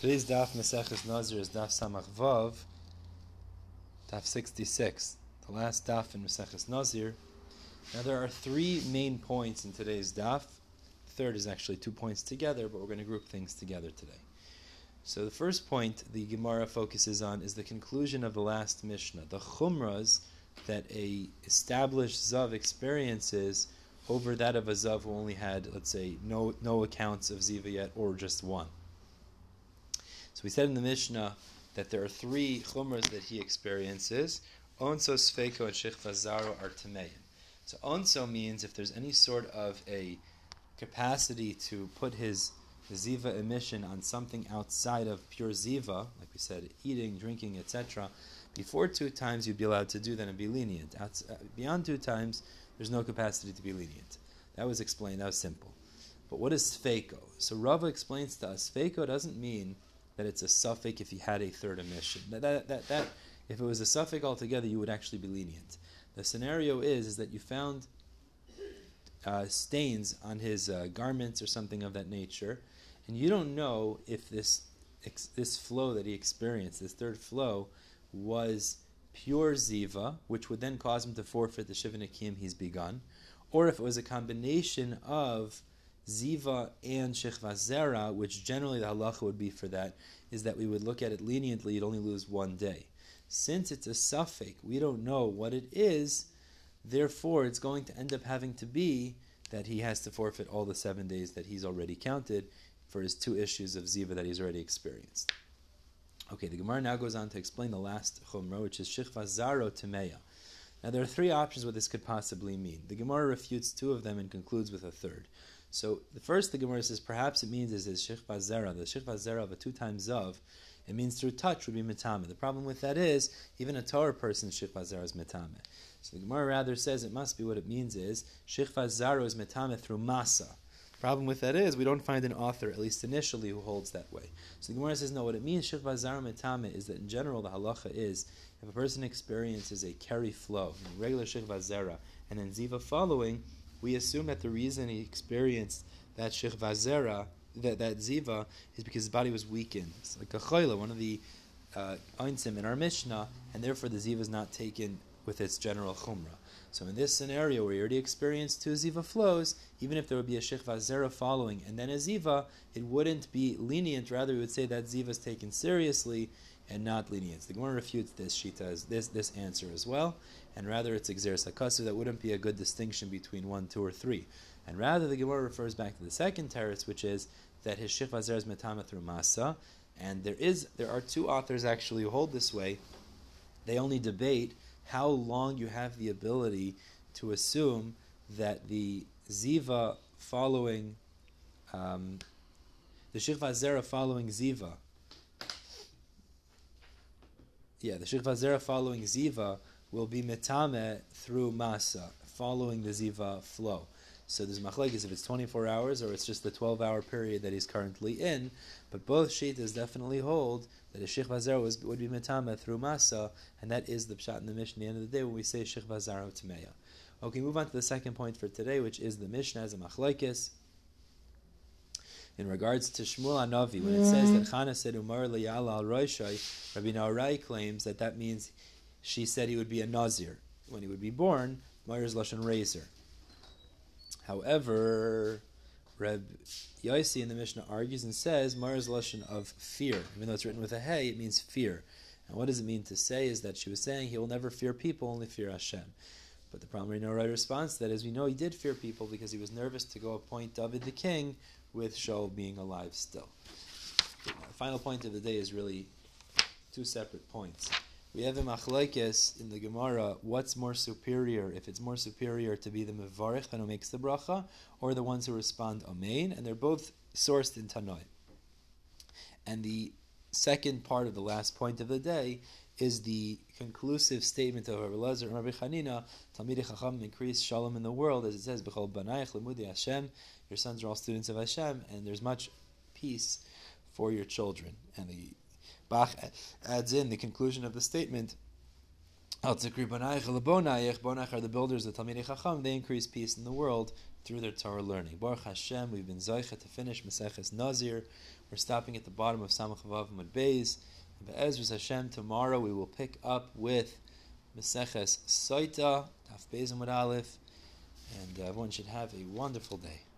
Today's daf Maseches Nazir is daf Samach Vav, daf 66, the last daf in Maseches Nazir. Now there are three main points in today's daf. The third is actually two points together, but we're going to group things together today. So the first point the Gemara focuses on is the conclusion of the last Mishnah, the chumras that a established zav experiences over that of a zav who only had, let's say, no no accounts of ziva yet, or just one. So we said in the Mishnah that there are three chumras that he experiences. Onso, Sfeiko, and Shechva Zaro are Tameim. So onso means if there's any sort of a capacity to put his ziva emission on something outside of pure ziva, like we said, eating, drinking, etc. Before two times, you'd be allowed to do that and be lenient. Uh, beyond two times, there's no capacity to be lenient. That was explained. That was simple. But what is sfeiko? So Rava explains to us, sfeiko doesn't mean that it's a safek if he had a third emission. That, that, that, that, if it was a safek altogether, you would actually be lenient. The scenario is, is that you found uh, stains on his uh, garments or something of that nature, and you don't know if this this flow that he experienced, this third flow, was pure ziva, which would then cause him to forfeit the shiva nekiim he's begun, or if it was a combination of Ziva and Shechva Zera, which generally the halacha would be for that, is that we would look at it leniently, you'd only lose one day. Since it's a safek, we don't know what it is, therefore it's going to end up having to be that he has to forfeit all the seven days that he's already counted for his two issues of Ziva that he's already experienced. Okay, the Gemara now goes on to explain the last chumrah, which is Shechva Zaro Timeya. Now there are three options what this could possibly mean. The Gemara refutes two of them and concludes with a third. So the first the Gemara says perhaps it means is is shikva zera, the shikva zera of a two times zav. It means through touch would be mitame. The problem with that is even a tahor person's shikva zera is mitame. So the Gemara rather says it must be what it means is shikva zera is mitame through masa. Problem with that is we don't find an author, at least initially, who holds that way. So the Gemara says no. What it means shikva zera mitame is that in general the halacha is if a person experiences a keri flow, regular shikva zera, and then ziva following we assume that the reason he experienced that shich vazera, that, that ziva, is because his body was weakened. It's like a chayla, one of the uh, in our Mishnah, and therefore the ziva is not taken with its general chumrah. So in this scenario where you already experienced two ziva flows, even if there would be a shich vazera following and then a ziva, it wouldn't be lenient. Rather, we would say that ziva is taken seriously and not lenience. The Gemara refutes this shita this this answer as well, and rather it's exeris hakasu. That wouldn't be a good distinction between one, two, or three. And rather the Gemara refers back to the second teretz, which is that his shich vazer is metama through masa. And there is there are two authors actually who hold this way. They only debate how long you have the ability to assume that the ziva following um, the shich zera following ziva yeah, the Shikva Zera following Ziva will be metame through Masa, following the Ziva flow. So there's machlekes if it's 24 hours or it's just the 12 hour period that he's currently in. But both shitas definitely hold that a shich vazar would be metame through masa, and that is the pshat in the Mishnah. At the end of the day, when we say shich vazar tmeya. Okay, move on to the second point for today, which is the Mishnah as a machlekes in regards to Shmuel haNavi, when it says that Chana said Umar Liyala al Roishai, Rabbi Nehorai claims that that means she said he would be a Nazir. When he would be born, Myers Lashon Razor. However, Reb Yaisi in the Mishnah argues and says Myers Lashon of fear. Even though it's written with a hey, it means fear. And what does it mean to say is that she was saying he will never fear people, only fear Hashem. But the primary no right response to that is we know he did fear people because he was nervous to go appoint David the king with Shaul being alive still. The final point of the day is really two separate points. We have a machlekes in the Gemara. What's more superior? If it's more superior to be the mevarich and who makes the bracha, or the ones who respond amen, and they're both sourced in Tanoi. And the second part of the last point of the day is the conclusive statement of Rabbi Lezer and Rabbi Chanina, Talmidei Chacham increase shalom in the world, as it says, B'chol banayich lemudi Hashem, your sons are all students of Hashem, and there's much peace for your children. And the Bach adds in the conclusion of the statement, Al Bonach are the builders of Talmidei Chacham, they increase peace in the world through their Torah learning. Baruch Hashem, we've been Zaycha to finish Maseches Nazir. We're stopping at the bottom of Samach Vav Mud Beis. Be'ezrus Hashem, tomorrow we will pick up with Maseches Saita, Beis Amud Aleph, and uh, everyone should have a wonderful day.